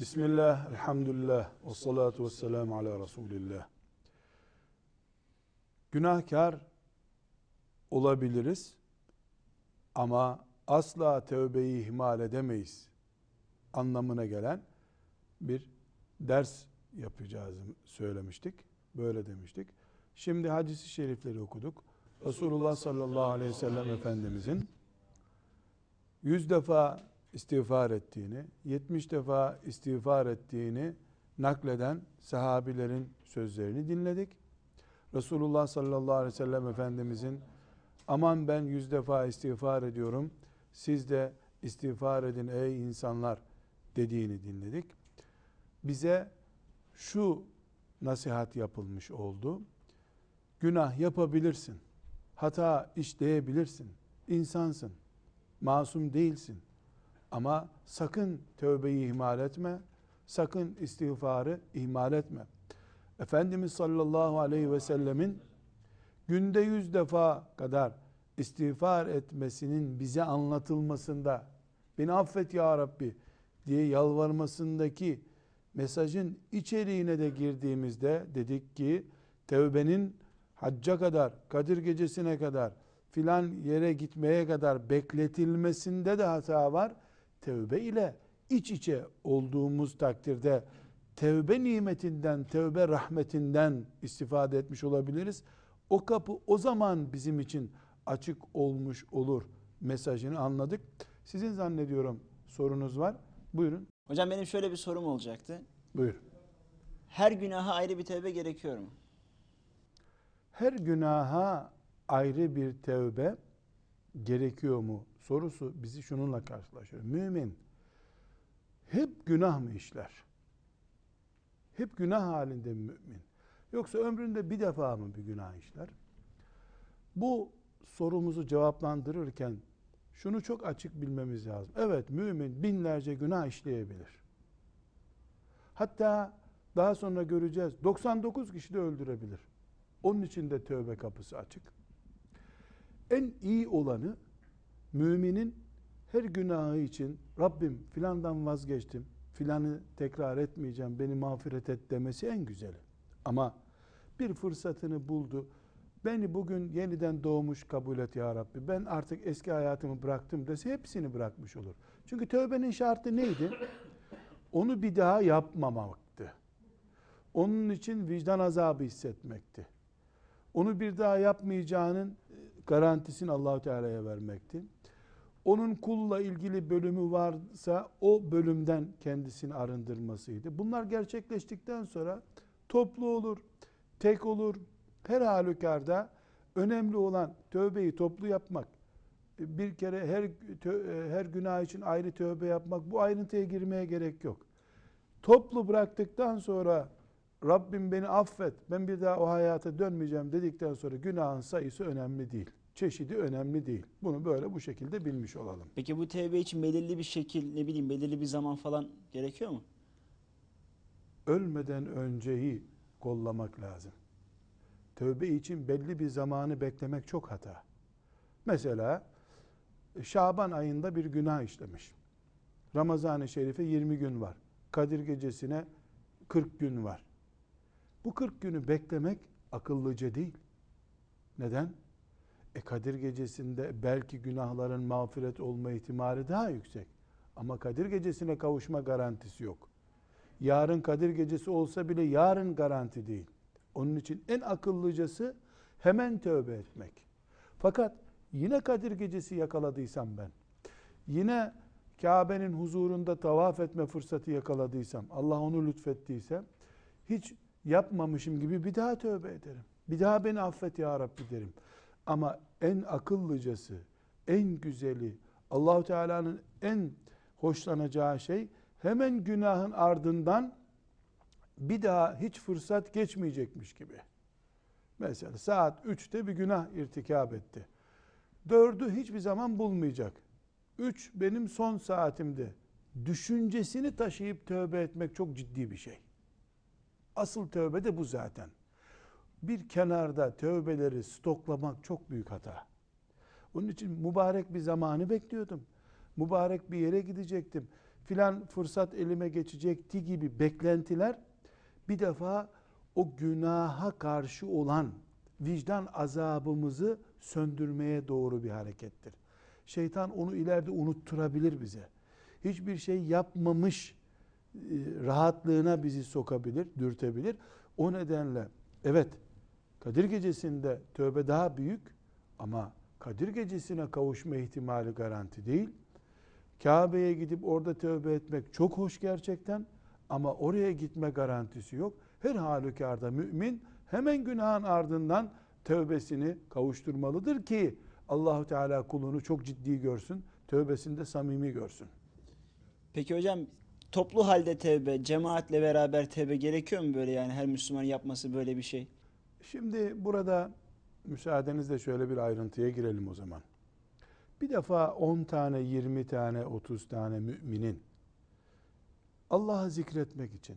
Bismillah, elhamdülillah, ve salatu ve selamu ala Resulillah. Günahkar olabiliriz ama asla tövbeyi ihmal edemeyiz anlamına gelen bir ders yapacağız söylemiştik. Böyle demiştik. Şimdi hadisi şerifleri okuduk. Resulullah sallallahu aleyhi ve sellem Efendimizin yüz defa istiğfar ettiğini, 70 defa istiğfar ettiğini nakleden sahabilerin sözlerini dinledik. Resulullah sallallahu aleyhi ve sellem Efendimizin aman ben yüz defa istiğfar ediyorum, siz de istiğfar edin ey insanlar dediğini dinledik. Bize şu nasihat yapılmış oldu. Günah yapabilirsin. Hata işleyebilirsin. insansın. Masum değilsin. Ama sakın tövbeyi ihmal etme. Sakın istiğfarı ihmal etme. Efendimiz sallallahu aleyhi ve sellemin günde yüz defa kadar istiğfar etmesinin bize anlatılmasında beni affet ya Rabbi diye yalvarmasındaki mesajın içeriğine de girdiğimizde dedik ki tevbenin hacca kadar, Kadir gecesine kadar filan yere gitmeye kadar bekletilmesinde de hata var. Tevbe ile iç içe olduğumuz takdirde tevbe nimetinden, tevbe rahmetinden istifade etmiş olabiliriz. O kapı o zaman bizim için açık olmuş olur mesajını anladık. Sizin zannediyorum sorunuz var. Buyurun. Hocam benim şöyle bir sorum olacaktı. Buyur. Her günaha ayrı bir tevbe gerekiyor mu? Her günaha ayrı bir tevbe gerekiyor mu sorusu bizi şununla karşılaşıyor. Mümin hep günah mı işler? Hep günah halinde mümin. Yoksa ömründe bir defa mı bir günah işler? Bu sorumuzu cevaplandırırken şunu çok açık bilmemiz lazım. Evet mümin binlerce günah işleyebilir. Hatta daha sonra göreceğiz 99 kişi de öldürebilir. Onun için de tövbe kapısı açık. En iyi olanı müminin her günahı için Rabbim filandan vazgeçtim, filanı tekrar etmeyeceğim, beni mağfiret et demesi en güzeli. Ama bir fırsatını buldu, beni bugün yeniden doğmuş kabul et ya Rabbi, ben artık eski hayatımı bıraktım dese hepsini bırakmış olur. Çünkü tövbenin şartı neydi? Onu bir daha yapmamaktı. Onun için vicdan azabı hissetmekti. Onu bir daha yapmayacağının garantisini Allahu Teala'ya vermekti. Onun kulla ilgili bölümü varsa o bölümden kendisini arındırmasıydı. Bunlar gerçekleştikten sonra toplu olur, tek olur. Her halükarda önemli olan tövbeyi toplu yapmak. Bir kere her her günah için ayrı tövbe yapmak bu ayrıntıya girmeye gerek yok. Toplu bıraktıktan sonra Rabbim beni affet, ben bir daha o hayata dönmeyeceğim dedikten sonra günahın sayısı önemli değil. Çeşidi önemli değil. Bunu böyle bu şekilde bilmiş olalım. Peki bu tevbe için belirli bir şekil, ne bileyim belirli bir zaman falan gerekiyor mu? Ölmeden önceyi kollamak lazım. Tövbe için belli bir zamanı beklemek çok hata. Mesela Şaban ayında bir günah işlemiş. Ramazan-ı Şerif'e 20 gün var. Kadir gecesine 40 gün var. Bu 40 günü beklemek akıllıca değil. Neden? E Kadir gecesinde belki günahların mağfiret olma ihtimali daha yüksek. Ama Kadir gecesine kavuşma garantisi yok. Yarın Kadir gecesi olsa bile yarın garanti değil. Onun için en akıllıcası hemen tövbe etmek. Fakat yine Kadir gecesi yakaladıysam ben, yine Kabe'nin huzurunda tavaf etme fırsatı yakaladıysam, Allah onu lütfettiyse, hiç yapmamışım gibi bir daha tövbe ederim. Bir daha beni affet ya Rabbi derim. Ama en akıllıcası, en güzeli, Allahu Teala'nın en hoşlanacağı şey hemen günahın ardından bir daha hiç fırsat geçmeyecekmiş gibi. Mesela saat 3'te bir günah irtikab etti. Dördü hiçbir zaman bulmayacak. Üç benim son saatimde. Düşüncesini taşıyıp tövbe etmek çok ciddi bir şey. Asıl tövbe de bu zaten. Bir kenarda tövbeleri stoklamak çok büyük hata. Onun için mübarek bir zamanı bekliyordum. Mübarek bir yere gidecektim. filan fırsat elime geçecekti gibi beklentiler bir defa o günaha karşı olan vicdan azabımızı söndürmeye doğru bir harekettir. Şeytan onu ileride unutturabilir bize. Hiçbir şey yapmamış rahatlığına bizi sokabilir, dürtebilir. O nedenle evet Kadir gecesinde tövbe daha büyük ama Kadir gecesine kavuşma ihtimali garanti değil. Kabe'ye gidip orada tövbe etmek çok hoş gerçekten ama oraya gitme garantisi yok. Her halükarda mümin hemen günahın ardından tövbesini kavuşturmalıdır ki Allahu Teala kulunu çok ciddi görsün, tövbesinde samimi görsün. Peki hocam toplu halde tevbe, cemaatle beraber tevbe gerekiyor mu böyle yani her Müslüman yapması böyle bir şey? Şimdi burada müsaadenizle şöyle bir ayrıntıya girelim o zaman. Bir defa 10 tane, 20 tane, 30 tane müminin Allah'ı zikretmek için,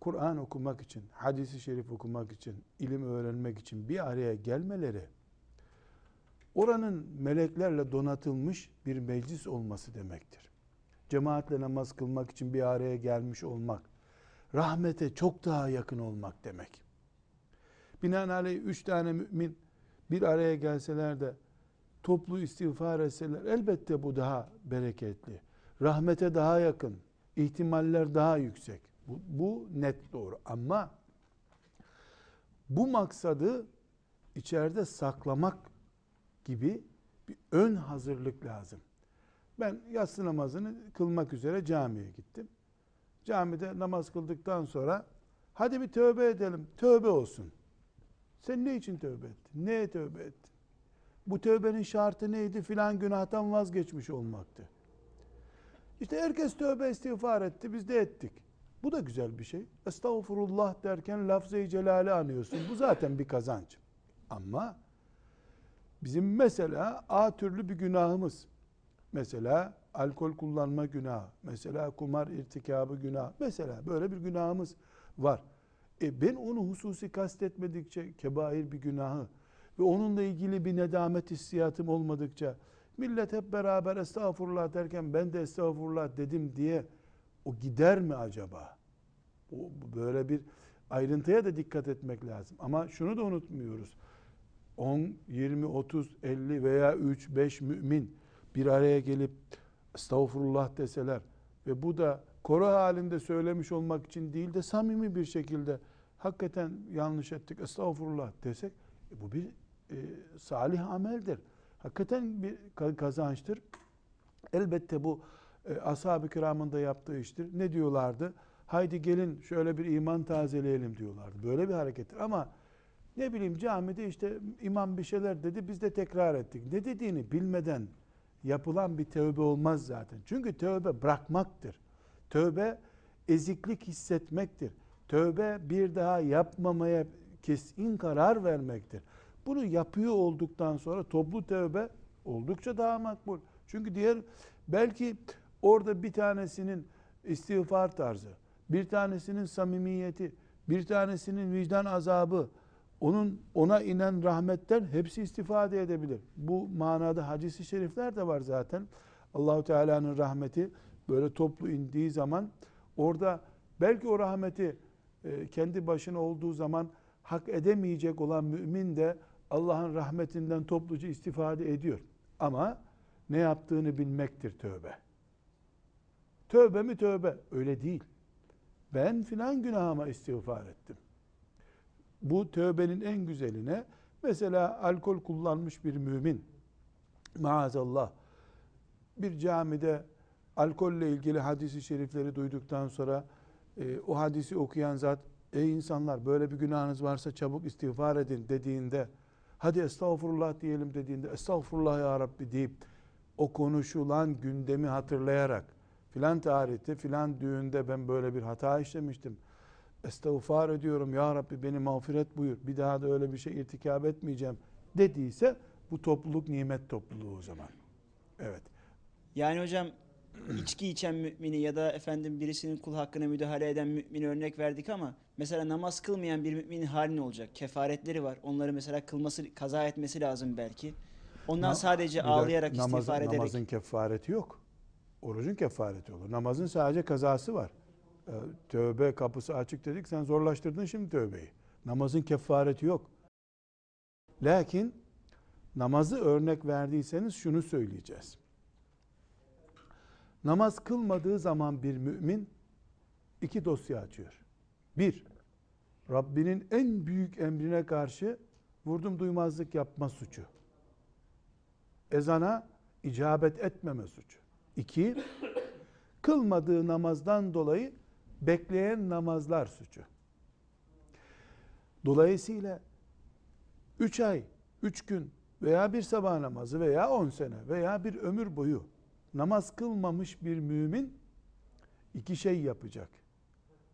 Kur'an okumak için, hadisi şerif okumak için, ilim öğrenmek için bir araya gelmeleri oranın meleklerle donatılmış bir meclis olması demektir. Cemaatle namaz kılmak için bir araya gelmiş olmak, rahmete çok daha yakın olmak demek. Binaenaleyh üç tane mümin bir araya gelseler de toplu istiğfar etseler elbette bu daha bereketli. Rahmete daha yakın, ihtimaller daha yüksek. Bu, bu net doğru ama bu maksadı içeride saklamak gibi bir ön hazırlık lazım. Ben yatsı namazını kılmak üzere camiye gittim. Camide namaz kıldıktan sonra hadi bir tövbe edelim. Tövbe olsun. Sen ne için tövbe ettin? Neye tövbe ettin? Bu tövbenin şartı neydi? Filan günahtan vazgeçmiş olmaktı. İşte herkes tövbe istiğfar etti. Biz de ettik. Bu da güzel bir şey. Estağfurullah derken lafz-ı celali anıyorsun. Bu zaten bir kazanç. Ama bizim mesela A türlü bir günahımız. Mesela alkol kullanma günahı. Mesela kumar irtikabı günah. Mesela böyle bir günahımız var. E ben onu hususi kastetmedikçe kebair bir günahı ve onunla ilgili bir nedamet hissiyatım olmadıkça millet hep beraber estağfurullah derken ben de estağfurullah dedim diye o gider mi acaba? O, böyle bir ayrıntıya da dikkat etmek lazım. Ama şunu da unutmuyoruz. 10, 20, 30, 50 veya 3, 5 mümin bir araya gelip estağfurullah deseler ve bu da koro halinde söylemiş olmak için değil de samimi bir şekilde hakikaten yanlış ettik estağfurullah desek e, bu bir e, salih ameldir. Hakikaten bir kazançtır. Elbette bu e, ashab-ı kiramın da yaptığı iştir. Ne diyorlardı? Haydi gelin şöyle bir iman tazeleyelim diyorlardı. Böyle bir harekettir ama ne bileyim camide işte imam bir şeyler dedi biz de tekrar ettik. Ne dediğini bilmeden yapılan bir tövbe olmaz zaten. Çünkü tövbe bırakmaktır. Tövbe eziklik hissetmektir. Tövbe bir daha yapmamaya kesin karar vermektir. Bunu yapıyor olduktan sonra toplu tövbe oldukça daha makbul. Çünkü diğer belki orada bir tanesinin istiğfar tarzı, bir tanesinin samimiyeti, bir tanesinin vicdan azabı, onun ona inen rahmetten hepsi istifade edebilir. Bu manada hadisi şerifler de var zaten. Allahu Teala'nın rahmeti böyle toplu indiği zaman orada belki o rahmeti e, kendi başına olduğu zaman hak edemeyecek olan mümin de Allah'ın rahmetinden topluca istifade ediyor. Ama ne yaptığını bilmektir tövbe. Tövbe mi tövbe? Öyle değil. Ben filan günahıma istiğfar ettim. Bu tövbenin en güzeline mesela alkol kullanmış bir mümin maazallah bir camide alkolle ilgili hadisi şerifleri duyduktan sonra e, o hadisi okuyan zat ey insanlar böyle bir günahınız varsa çabuk istiğfar edin dediğinde hadi estağfurullah diyelim dediğinde estağfurullah ya Rabbi deyip o konuşulan gündemi hatırlayarak filan tarihte filan düğünde ben böyle bir hata işlemiştim. Estağfar ediyorum ya Rabbi beni mağfiret buyur. Bir daha da öyle bir şey irtikab etmeyeceğim dediyse bu topluluk nimet topluluğu o zaman. Evet. Yani hocam içki içen mümini ya da efendim birisinin kul hakkına müdahale eden mümini örnek verdik ama mesela namaz kılmayan bir müminin hali ne olacak? Kefaretleri var. Onları mesela kılması, kaza etmesi lazım belki. Ondan Na, sadece ağlayarak namazın, istiğfar ederek. Namazın kefareti yok. orucun kefareti olur. Namazın sadece kazası var. Ee, tövbe kapısı açık dedik sen zorlaştırdın şimdi tövbeyi. Namazın kefareti yok. Lakin namazı örnek verdiyseniz şunu söyleyeceğiz. Namaz kılmadığı zaman bir mümin iki dosya açıyor. Bir, Rabbinin en büyük emrine karşı vurdum duymazlık yapma suçu. Ezana icabet etmeme suçu. İki, kılmadığı namazdan dolayı bekleyen namazlar suçu. Dolayısıyla üç ay, üç gün veya bir sabah namazı veya on sene veya bir ömür boyu namaz kılmamış bir mümin iki şey yapacak.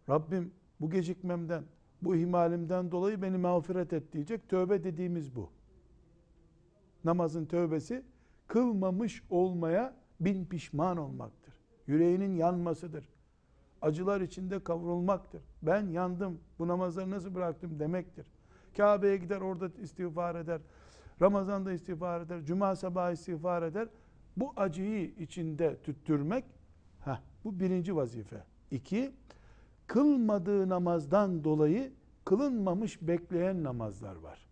Rabbim bu gecikmemden, bu ihmalimden dolayı beni mağfiret et diyecek. Tövbe dediğimiz bu. Namazın tövbesi kılmamış olmaya bin pişman olmaktır. Yüreğinin yanmasıdır. Acılar içinde kavrulmaktır. Ben yandım, bu namazları nasıl bıraktım demektir. Kabe'ye gider orada istiğfar eder. Ramazan'da istiğfar eder. Cuma sabahı istiğfar eder. Bu acıyı içinde tüttürmek, heh, bu birinci vazife. İki, kılmadığı namazdan dolayı kılınmamış bekleyen namazlar var.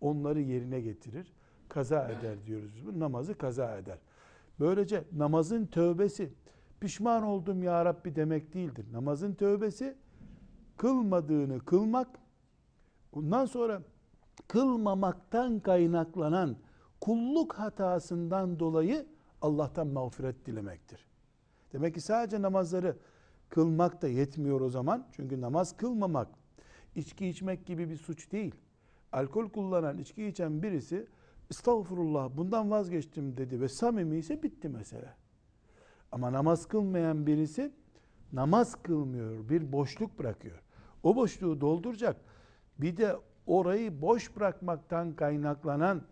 Onları yerine getirir, kaza eder diyoruz. Bu namazı kaza eder. Böylece namazın tövbesi pişman oldum ya Rabbi demek değildir. Namazın tövbesi kılmadığını kılmak, ondan sonra kılmamaktan kaynaklanan kulluk hatasından dolayı Allah'tan mağfiret dilemektir. Demek ki sadece namazları kılmak da yetmiyor o zaman. Çünkü namaz kılmamak, içki içmek gibi bir suç değil. Alkol kullanan, içki içen birisi estağfurullah bundan vazgeçtim dedi ve samimi ise bitti mesele. Ama namaz kılmayan birisi namaz kılmıyor, bir boşluk bırakıyor. O boşluğu dolduracak. Bir de orayı boş bırakmaktan kaynaklanan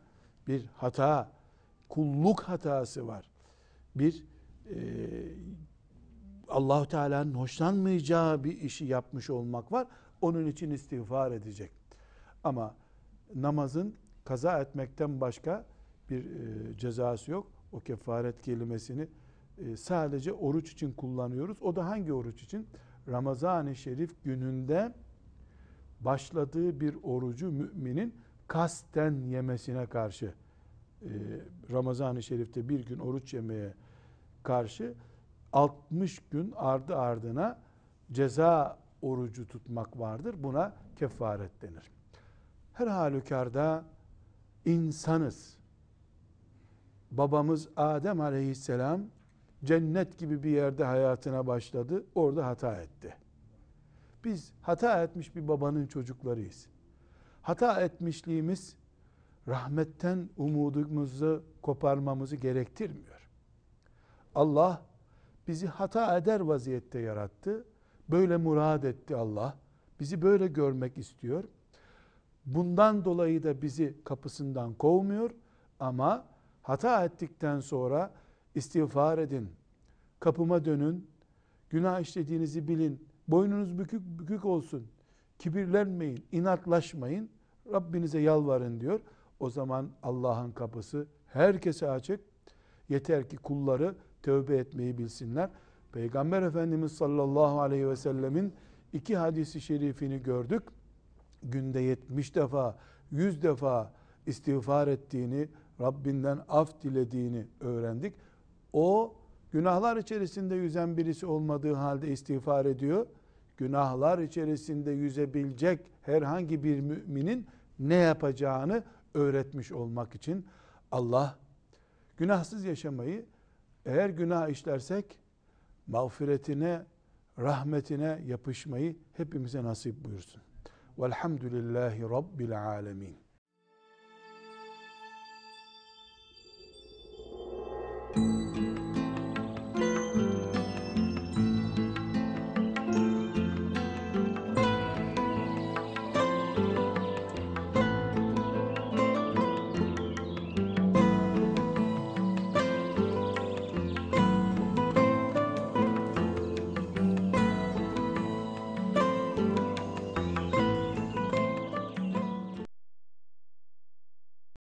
bir hata, kulluk hatası var. Bir e, Allahu Teala'nın hoşlanmayacağı bir işi yapmış olmak var. Onun için istiğfar edecek. Ama namazın kaza etmekten başka bir e, cezası yok. O kefaret kelimesini sadece oruç için kullanıyoruz. O da hangi oruç için? Ramazan-ı Şerif gününde başladığı bir orucu müminin kasten yemesine karşı e, Ramazan-ı Şerif'te bir gün oruç yemeye karşı 60 gün ardı ardına ceza orucu tutmak vardır. Buna kefaret denir. Her halükarda insanız. Babamız Adem aleyhisselam cennet gibi bir yerde hayatına başladı. Orada hata etti. Biz hata etmiş bir babanın çocuklarıyız. Hata etmişliğimiz rahmetten umudumuzu koparmamızı gerektirmiyor. Allah bizi hata eder vaziyette yarattı. Böyle murad etti Allah. Bizi böyle görmek istiyor. Bundan dolayı da bizi kapısından kovmuyor ama hata ettikten sonra istiğfar edin. Kapıma dönün. Günah işlediğinizi bilin. Boynunuz bükük bükük olsun. Kibirlenmeyin, inatlaşmayın. Rabbinize yalvarın diyor. O zaman Allah'ın kapısı herkese açık. Yeter ki kulları tövbe etmeyi bilsinler. Peygamber Efendimiz sallallahu aleyhi ve sellemin iki hadisi şerifini gördük. Günde 70 defa, 100 defa istiğfar ettiğini, Rabbinden af dilediğini öğrendik. O günahlar içerisinde yüzen birisi olmadığı halde istiğfar ediyor. Günahlar içerisinde yüzebilecek herhangi bir müminin ne yapacağını öğretmiş olmak için Allah günahsız yaşamayı eğer günah işlersek mağfiretine, rahmetine yapışmayı hepimize nasip buyursun. Velhamdülillahi Rabbil alemin. thank you